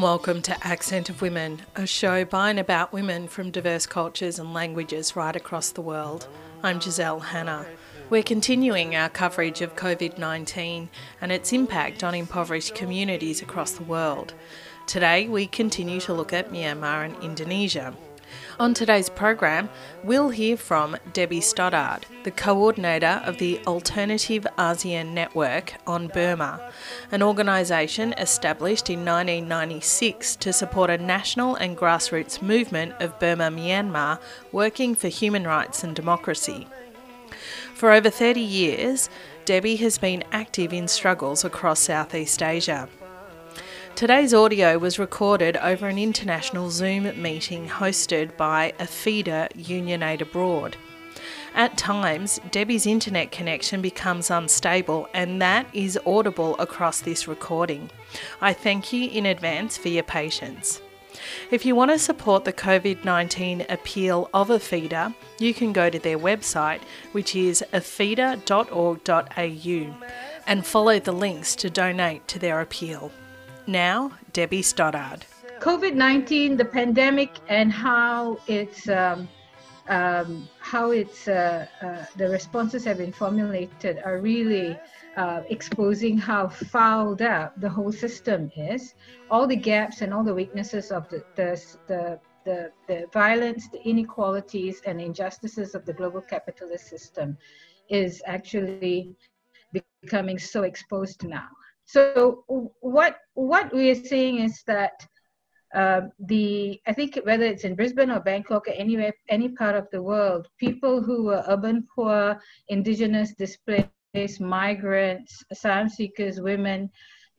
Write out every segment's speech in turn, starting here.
And welcome to Accent of Women, a show by and about women from diverse cultures and languages right across the world. I'm Giselle Hanna. We're continuing our coverage of COVID 19 and its impact on impoverished communities across the world. Today, we continue to look at Myanmar and Indonesia. On today's program, we'll hear from Debbie Stothard, the coordinator of the Alternative ASEAN Network on Burma, an organisation established in 1996 to support a national and grassroots movement of Burma Myanmar working for human rights and democracy. For over 30 years, Debbie has been active in struggles across Southeast Asia. Today's audio was recorded over an international Zoom meeting hosted by APHEDA Union Aid Abroad. At times, Debbie's internet connection becomes unstable, and that is audible across this recording. I thank you in advance for your patience. If you want to support the COVID 19 appeal of APHEDA, you can go to their website, which is apheda.org.au, and follow the links to donate to their appeal. Now, Debbie Stothard. COVID 19, the pandemic, and how it's. Um, um, how it's uh, uh, the responses have been formulated are really uh, exposing how fouled up the whole system is, all the gaps and all the weaknesses of the the, the the, the violence, the inequalities, and injustices of the global capitalist system is actually becoming so exposed now. So what what we are seeing is that uh, the I think whether it's in Brisbane or Bangkok or anywhere any part of the world, people who were urban poor, indigenous displaced, migrants, asylum seekers, women,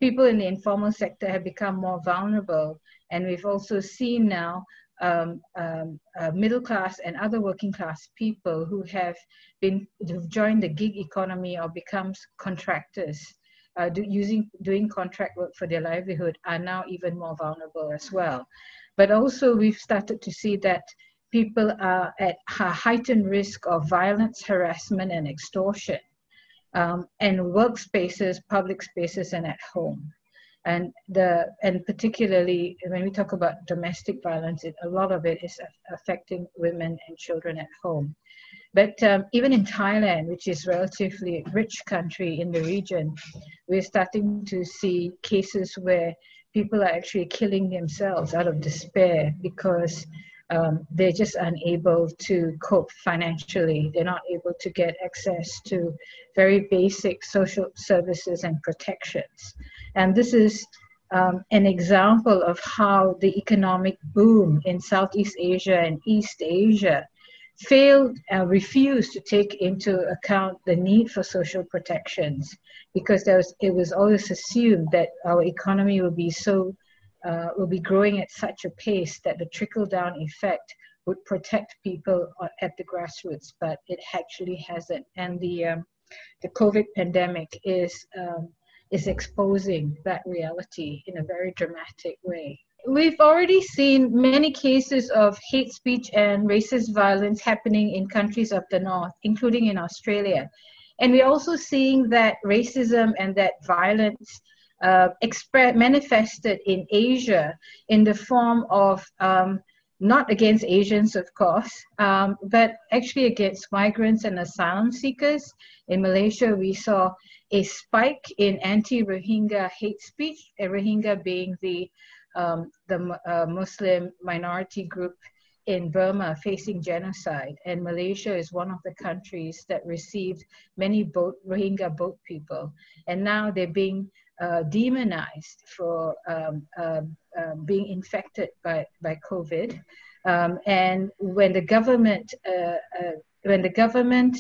people in the informal sector have become more vulnerable, and we've also seen now. Um, um, uh, middle class and other working class people who have been who've joined the gig economy or becomes contractors uh, do, using doing contract work for their livelihood are now even more vulnerable as well. But also we've started to see that people are at heightened risk of violence, harassment, and extortion, um, and workspaces, public spaces, and at home. And the and particularly when we talk about domestic violence, it, a lot of it is affecting women and children at home. But um, even in Thailand, which is relatively rich country in the region, we're starting to see cases where people are actually killing themselves out of despair because um, they're just unable to cope financially. They're not able to get access to very basic social services and protections. And this is um, an example of how the economic boom in Southeast Asia and East Asia failed and refused to take into account the need for social protections because there was, it was always assumed that our economy will be so uh, will be growing at such a pace that the trickle down effect would protect people at the grassroots, but it actually hasn't. And the um, the COVID pandemic is um, is exposing that reality in a very dramatic way we've already seen many cases of hate speech and racist violence happening in countries of the north, including in Australia. And we're also seeing that racism and that violence uh, manifested in Asia in the form of um, not against Asians, of course, um, but actually against migrants and asylum seekers. In Malaysia, we saw a spike in anti Rohingya hate speech, Rohingya being the um, the uh, Muslim minority group in Burma facing genocide, and Malaysia is one of the countries that received many boat, Rohingya boat people, and now they're being uh, demonized for um, uh, being infected by, by COVID. Um, and when the government, uh, uh, when the government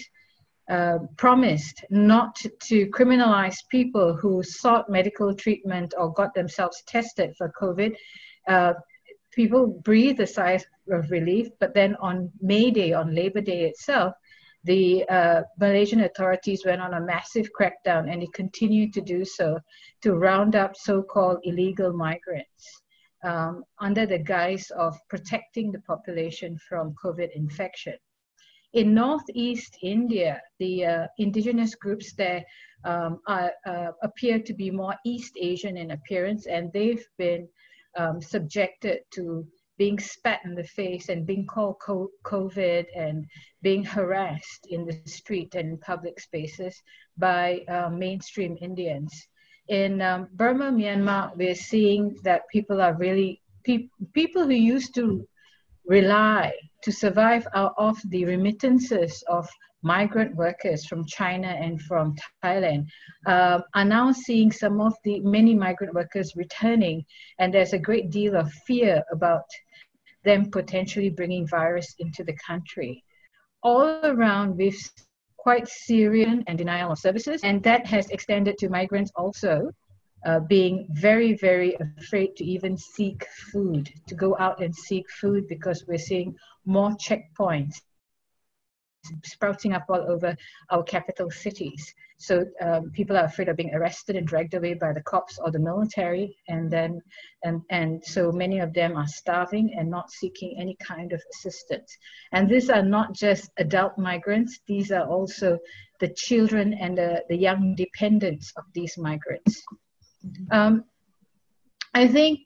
uh, promised not to criminalize people who sought medical treatment or got themselves tested for COVID. Uh, people breathed a sigh of relief, but then on May Day, on Labor Day itself, the uh, Malaysian authorities went on a massive crackdown and they continued to do so to round up so called illegal migrants um, under the guise of protecting the population from COVID infection. In Northeast India, the uh, indigenous groups there um, are, uh, appear to be more East Asian in appearance, and they've been um, subjected to being spat in the face and being called COVID and being harassed in the street and in public spaces by uh, mainstream Indians. In um, Burma, Myanmar, we're seeing that people are really, pe- people who used to rely to survive out of the remittances of migrant workers from China and from Thailand uh, are now seeing some of the many migrant workers returning, and there's a great deal of fear about them potentially bringing virus into the country. All around, we've quite Syrian and denial of services, and that has extended to migrants also. Uh, being very, very afraid to even seek food, to go out and seek food because we're seeing more checkpoints sprouting up all over our capital cities. So um, people are afraid of being arrested and dragged away by the cops or the military, and then and and so many of them are starving and not seeking any kind of assistance. And these are not just adult migrants; these are also the children and the, the young dependents of these migrants. Um, I think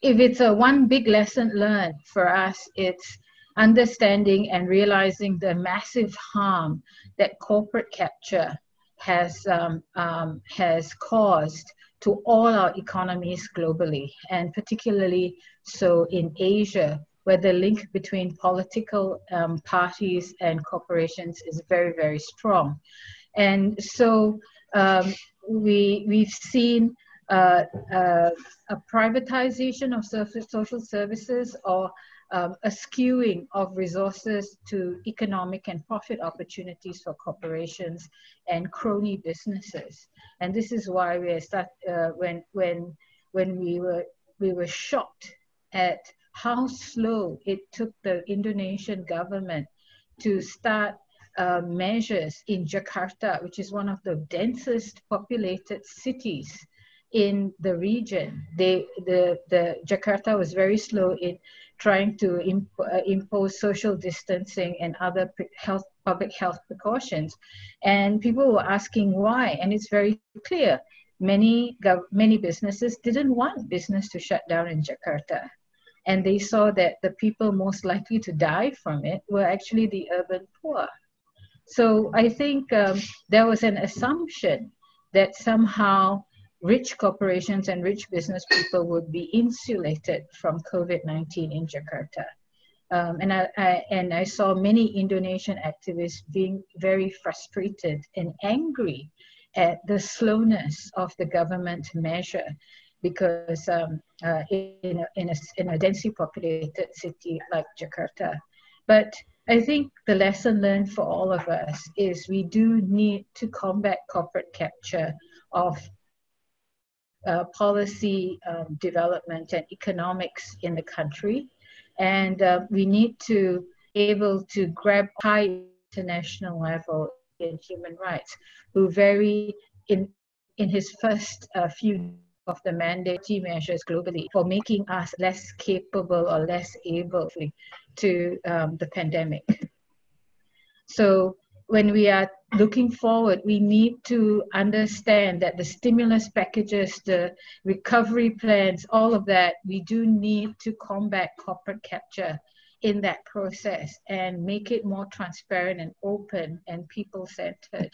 if it's a one big lesson learned for us, it's understanding and realizing the massive harm that corporate capture has um, um, has caused to all our economies globally, and particularly so in Asia, where the link between political um, parties and corporations is very, very strong. And so um, we we've seen uh, uh, a privatization of social services or um, a skewing of resources to economic and profit opportunities for corporations and crony businesses. And this is why we start uh, when when when we were we were shocked at how slow it took the Indonesian government to start uh, measures in Jakarta, which is one of the densest populated cities in the region. They, the, the Jakarta was very slow in trying to imp- uh, impose social distancing and other health, public health precautions. And people were asking why, and it's very clear. Many, many businesses didn't want business to shut down in Jakarta. And they saw that the people most likely to die from it were actually the urban poor. So I think um, there was an assumption that somehow rich corporations and rich business people would be insulated from COVID-19 in Jakarta. Um, and, I, I, and I saw many Indonesian activists being very frustrated and angry at the slowness of the government measure because um, uh, in, a, in, a, in a densely populated city like Jakarta. But I think the lesson learned for all of us is we do need to combat corporate capture of uh, policy um, development and economics in the country. And uh, we need to be able to grab high international level in human rights, who very in in his first uh, few of the mandatory measures globally for making us less capable or less able to um, the pandemic. So when we are looking forward, we need to understand that the stimulus packages, the recovery plans, all of that, we do need to combat corporate capture in that process and make it more transparent and open and people centered.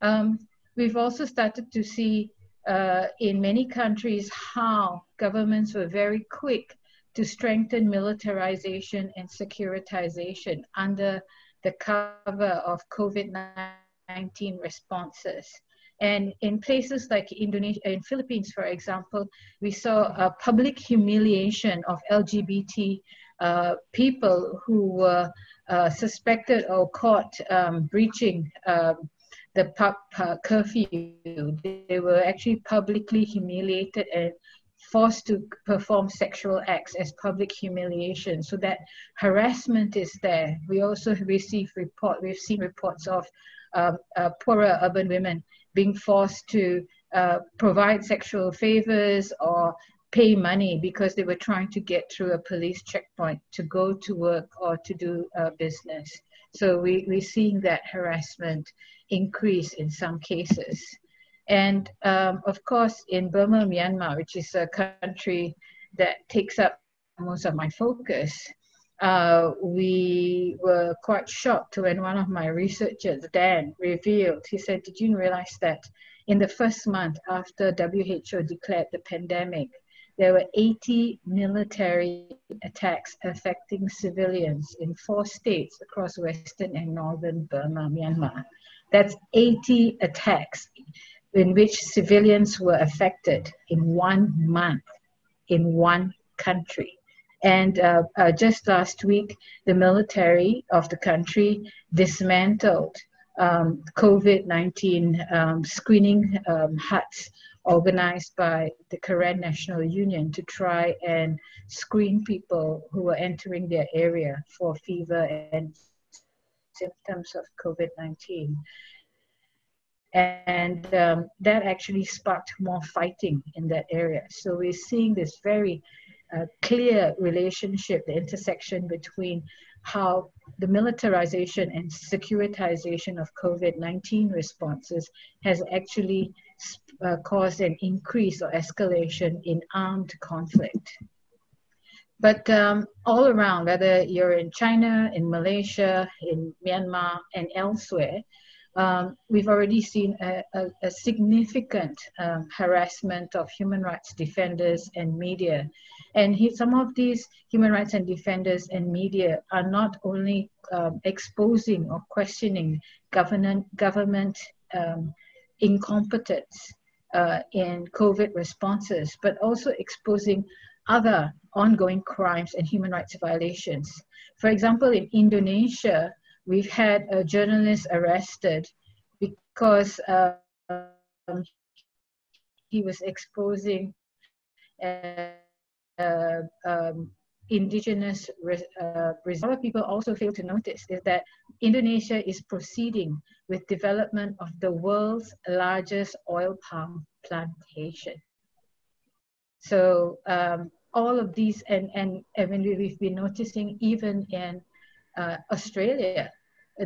Um, we've also started to see uh, in many countries how governments were very quick to strengthen militarization and securitization under the cover of COVID 19 responses. And in places like Indonesia, in Philippines, for example, we saw a public humiliation of LGBT uh, people who were uh, suspected or caught um, breaching um, the pub, curfew. They were actually publicly humiliated and forced to perform sexual acts as public humiliation. So that harassment is there. We also receive report. We've seen reports of um, uh, poorer urban women being forced to uh, provide sexual favors or pay money because they were trying to get through a police checkpoint to go to work or to do uh, business. So we, we're seeing that harassment increase in some cases. And um, of course, in Burma, Myanmar, which is a country that takes up most of my focus, uh, we were quite shocked when one of my researchers, Dan, revealed, he said, Did you realize that in the first month after WHO declared the pandemic, there were 80 military attacks affecting civilians in four states across western and northern Burma, Myanmar. That's 80 attacks in which civilians were affected in one month in one country. And uh, uh, just last week, the military of the country dismantled um, COVID 19 um, screening um, huts organized by the Karen National Union to try and screen people who were entering their area for fever and symptoms of COVID 19. And um, that actually sparked more fighting in that area. So we're seeing this very uh, clear relationship, the intersection between how the militarization and securitization of COVID 19 responses has actually uh, an increase or escalation in armed conflict. But um, all around, whether you're in China, in Malaysia, in Myanmar, and elsewhere, um, we've already seen a, a, a significant um, harassment of human rights defenders and media. And he, some of these human rights and defenders and media are not only um, exposing or questioning government, government um, incompetence uh, in COVID responses, but also exposing other ongoing crimes and human rights violations. For example, in Indonesia, we've had a journalist arrested because um, he was exposing uh, uh, um, indigenous uh, of people also fail to notice is that Indonesia is proceeding with development of the world's largest oil palm plantation. So um, all of these, and, and, and we've been noticing even in uh, Australia,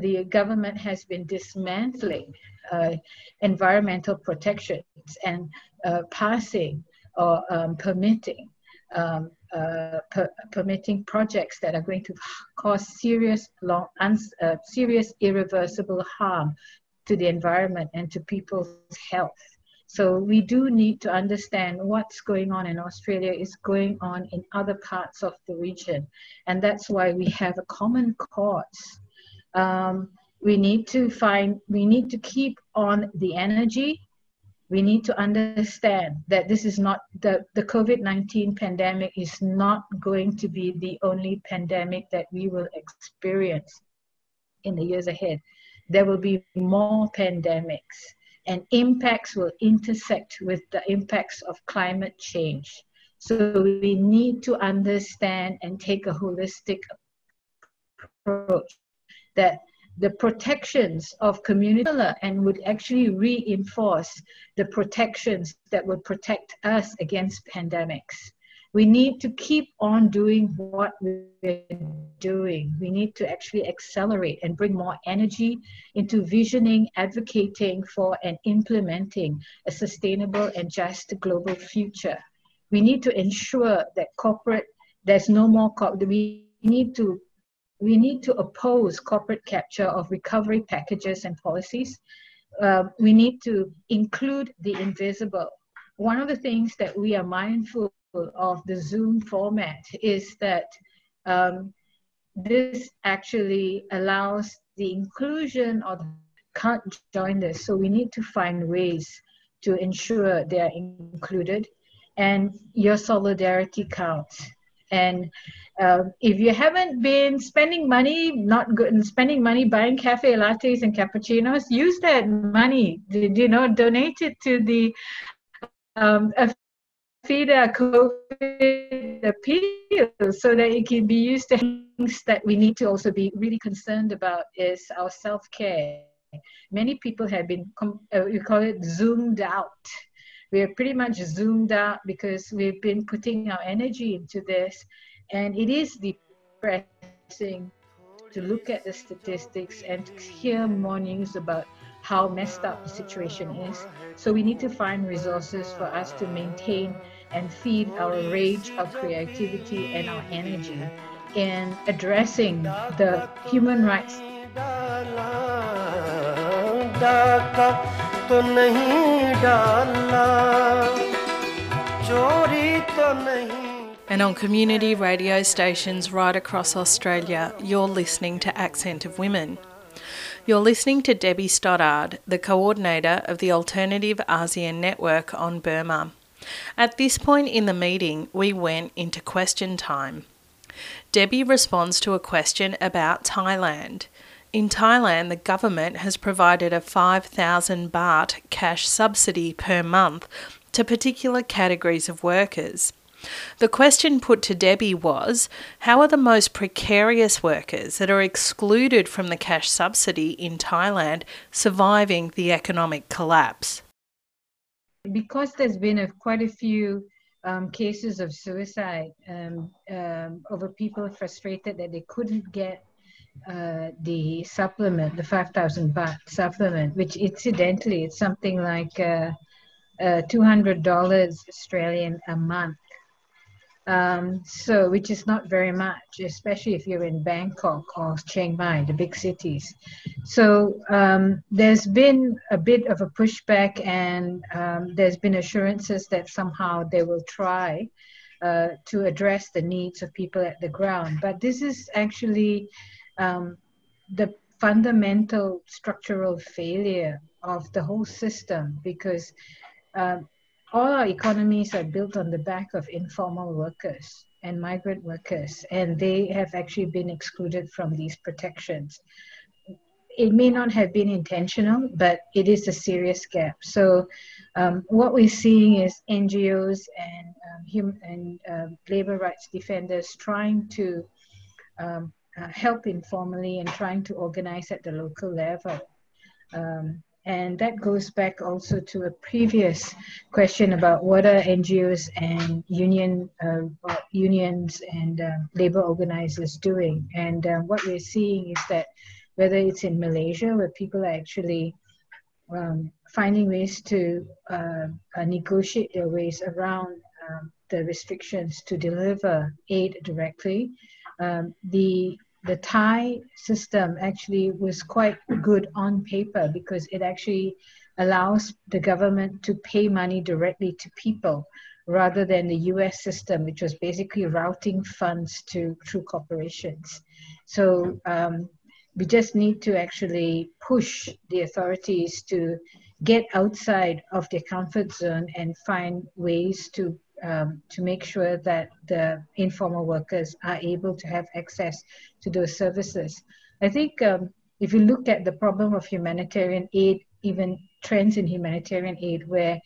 the government has been dismantling uh, environmental protections and uh, passing or um, permitting um, uh, per permitting projects that are going to cause serious, long, uh, serious irreversible harm to the environment and to people's health. So we do need to understand what's going on in Australia is going on in other parts of the region. And that's why we have a common cause. Um, we need to find, we need to keep on the energy. We need to understand that this is not, the, the COVID-19 pandemic is not going to be the only pandemic that we will experience in the years ahead. There will be more pandemics and impacts will intersect with the impacts of climate change. So we need to understand and take a holistic approach that the protections of community and would actually reinforce the protections that would protect us against pandemics we need to keep on doing what we're doing. We need to actually accelerate and bring more energy into visioning, advocating for, and implementing a sustainable and just global future. We need to ensure that corporate, there's no more, we need to we need to oppose corporate capture of recovery packages and policies. Uh, we need to include the invisible. One of the things that we are mindful of the Zoom format is that um, this actually allows the inclusion of can't join this. So we need to find ways to ensure they are included and your solidarity counts. And uh, if you haven't been spending money, not good, spending money buying cafe lattes and cappuccinos, use that money. You know, donate it to the um, our COVID appeal so that it can be used to things that we need to also be really concerned about is our self-care. Many people have been, uh, we call it zoomed out. We are pretty much zoomed out because we've been putting our energy into this and it is depressing to look at the statistics and hear more news about how messed up the situation is. So we need to find resources for us to maintain and feed our rage, our creativity, and our energy in addressing the human rights. And on community radio stations right across Australia, you're listening to Accent of Women. You're listening to Debbie Stothard, the coordinator of the Alternative ASEAN Network on Burma. At this point in the meeting, we went into question time. Debbie responds to a question about Thailand. In Thailand, the government has provided a 5,000 baht cash subsidy per month to particular categories of workers. The question put to Debbie was How are the most precarious workers that are excluded from the cash subsidy in Thailand surviving the economic collapse? Because there's been a, quite a few um, cases of suicide um, um, over people frustrated that they couldn't get uh, the supplement, the 5,000 baht supplement, which incidentally it's something like uh, uh, $200 Australian a month. Um, so, which is not very much, especially if you're in Bangkok or Chiang Mai, the big cities. So, um, there's been a bit of a pushback, and um, there's been assurances that somehow they will try uh, to address the needs of people at the ground. But this is actually um, the fundamental structural failure of the whole system because um, all our economies are built on the back of informal workers and migrant workers, and they have actually been excluded from these protections. It may not have been intentional, but it is a serious gap. So, um, what we're seeing is NGOs and, um, human, and uh, labor rights defenders trying to um, uh, help informally and trying to organize at the local level. Um, and that goes back also to a previous question about what are NGOs and union uh, unions and uh, labor organizers doing. And uh, what we're seeing is that whether it's in Malaysia, where people are actually um, finding ways to uh, uh, negotiate their ways around um, the restrictions to deliver aid directly, um, the the Thai system actually was quite good on paper because it actually allows the government to pay money directly to people rather than the US system, which was basically routing funds to through corporations. So um, we just need to actually push the authorities to get outside of their comfort zone and find ways to um, to make sure that the informal workers are able to have access to those services. I think um, if you look at the problem of humanitarian aid, even trends in humanitarian aid where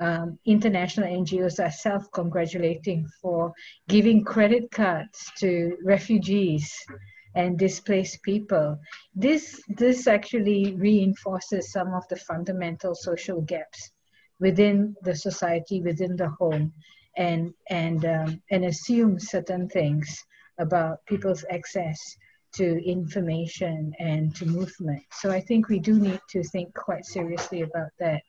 um, international NGOs are self congratulating for giving credit cards to refugees and displaced people. This, this actually reinforces some of the fundamental social gaps within the society, within the home and and um, and assume certain things about people's access to information and to movement. So I think we do need to think quite seriously about that.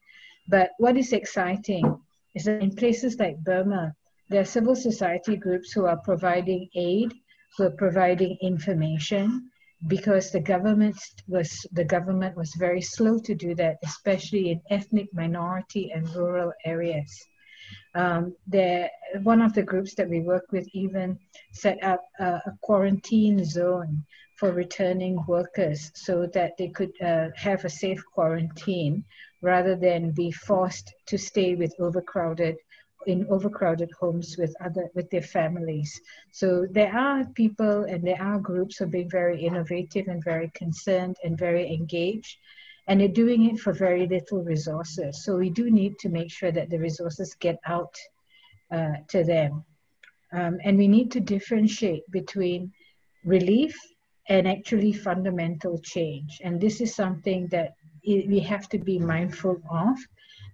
But what is exciting is that in places like Burma, there are civil society groups who are providing aid, who are providing information, because the government was the government was very slow to do that, especially in ethnic minority and rural areas. Um, one of the groups that we work with even set up a, a quarantine zone for returning workers so that they could uh, have a safe quarantine rather than be forced to stay with overcrowded in overcrowded homes with other with their families. So there are people and there are groups who are being very innovative and very concerned and very engaged and they're doing it for very little resources. So we do need to make sure that the resources get out uh, to them. Um, and we need to differentiate between relief and actually fundamental change. And this is something that we have to be mindful of.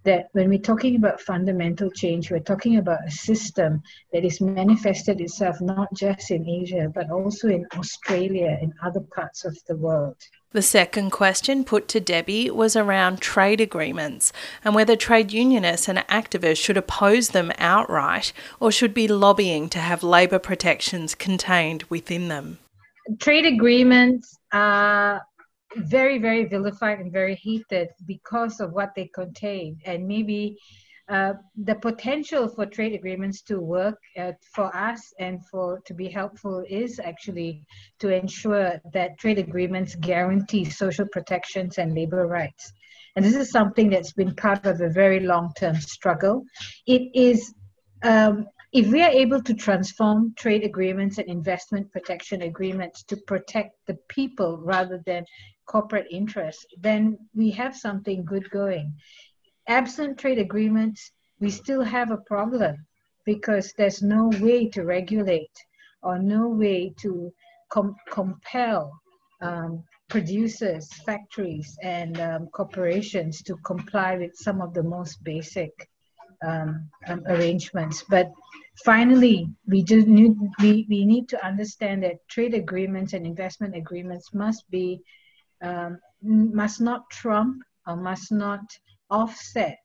That when we're talking about fundamental change, we're talking about a system that is manifested itself not just in Asia, but also in Australia and other parts of the world. The second question put to Debbie was around trade agreements and whether trade unionists and activists should oppose them outright or should be lobbying to have labour protections contained within them. Trade agreements are very, very vilified and very hated because of what they contain, and maybe uh, the potential for trade agreements to work uh, for us and for to be helpful is actually to ensure that trade agreements guarantee social protections and labor rights. And this is something that's been part of a very long-term struggle. It is um, if we are able to transform trade agreements and investment protection agreements to protect the people rather than corporate interests, then we have something good going absent trade agreements, we still have a problem because there's no way to regulate or no way to com- compel um, producers, factories, and um, corporations to comply with some of the most basic um, um arrangements. But finally, we just need we, we need to understand that trade agreements and investment agreements must be um, must not trump or must not offset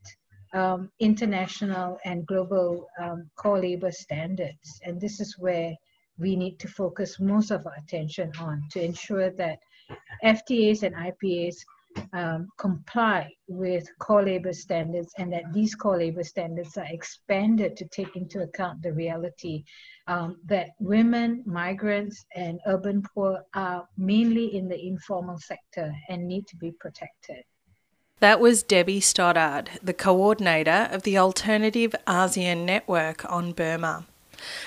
um, international and global um, core labor standards. And this is where we need to focus most of our attention on to ensure that FTAs and IPAs um, comply with core labor standards and that these core labor standards are expanded to take into account the reality um, that women, migrants, and urban poor are mainly in the informal sector and need to be protected. That was Debbie Stothard, the coordinator of the Alternative ASEAN Network on Burma.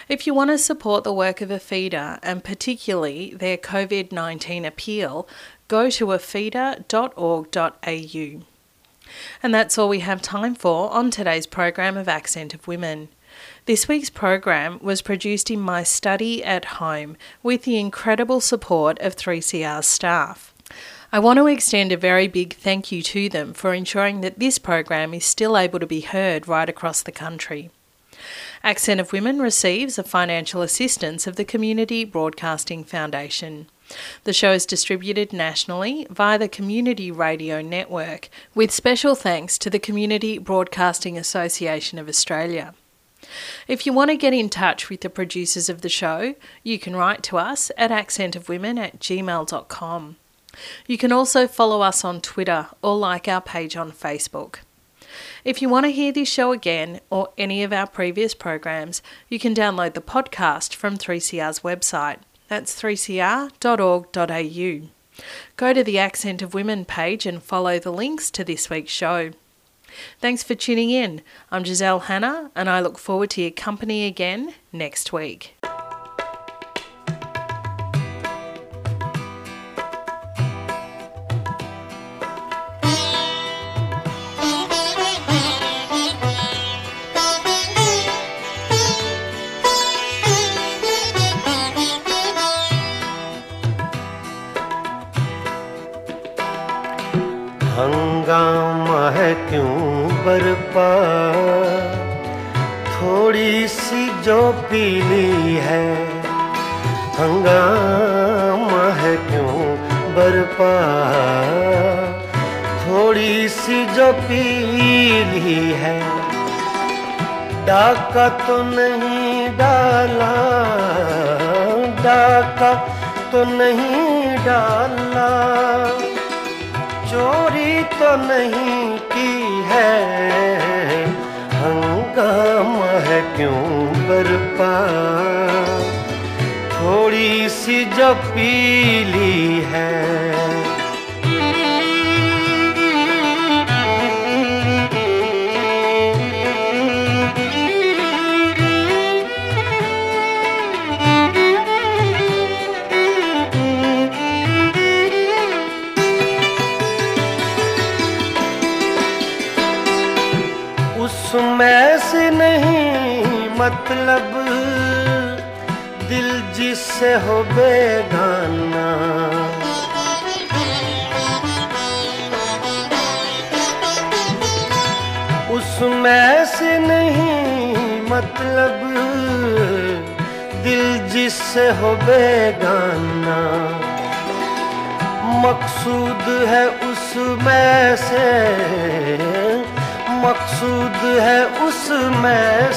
If you want to support the work of APHEDA and particularly their COVID 19 appeal, go to apheda.org.au. And that's all we have time for on today's program of Accent of Women. This week's program was produced in my study at home with the incredible support of 3CR staff. I want to extend a very big thank you to them for ensuring that this program is still able to be heard right across the country. Accent of Women receives a financial assistance of the Community Broadcasting Foundation. The show is distributed nationally via the Community Radio Network, with special thanks to the Community Broadcasting Association of Australia. If you want to get in touch with the producers of the show, you can write to us at accentofwomen at gmail.com. You can also follow us on Twitter or like our page on Facebook. If you want to hear this show again or any of our previous programs, you can download the podcast from 3CR's website. That's 3cr.org.au. Go to the Accent of Women page and follow the links to this week's show. Thanks for tuning in. I'm Giselle Hanna, and I look forward to your company again next week. हंगामा है क्यों बरपा? थोड़ी सी जो पीली है, हंगामा है क्यों बरपा? थोड़ी सी जो पीली है, डाका तो नहीं डाला, डाका तो नहीं डाला। चोरी तो नहीं की है। हंगामा है क्यों बरपा? थोड़ी सी जो पीली है। मतलब दिल जिससे हो बेगाना। उसमें से नहीं मतलब दिल जिससे हो बेगाना। मकसूद है उसमें से, मकसूद है उसमें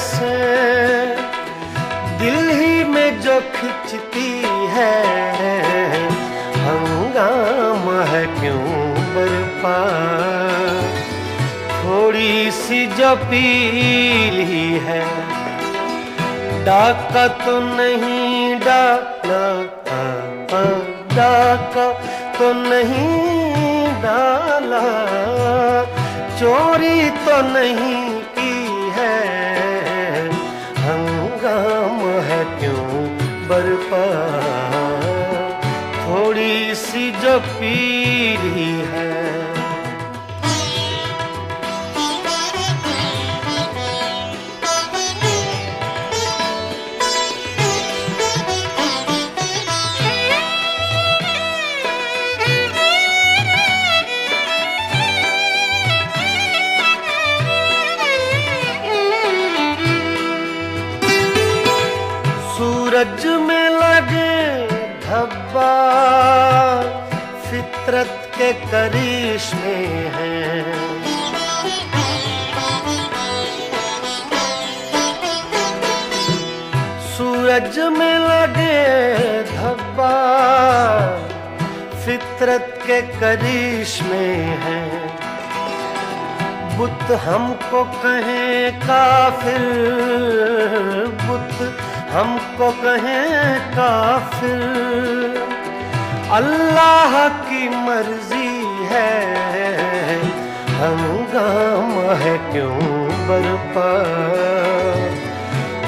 थोड़ी सी जो पीली है डाका तो नहीं डाला डाका तो नहीं डाला। चोरी तो नहीं की है। हंगाम है क्यों बरपा? थोड़ी सी जो सूरज में लगे धब्बा। फितरत के करिश्मे हैं। सूरज में लगे धब्बा। फितरत के करिश्मे हैं। बुत हमको कहे काफिर बुत हमको कहें काफिर। अल्लाह की मर्ज़ी है, हंगामा है क्यों बरपा?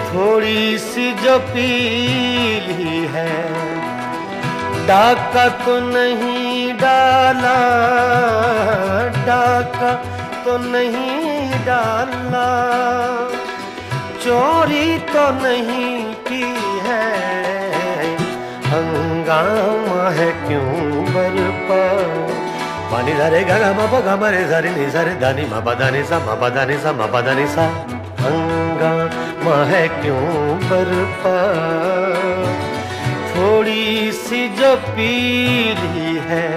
थोड़ी सी जो है, डाका तो नहीं डाला, डाका तो नहीं डाला। चोरी तो नहीं है। हंगामा है क्यों बरपा पानी धरे गा मा पा गा मा रे सा रे नि सा रे धा मा पा धा नि सा मा पा धा नि सा मा पा धा नि सा। हंगामा है क्यों बरपा थोड़ी सी जो पीली है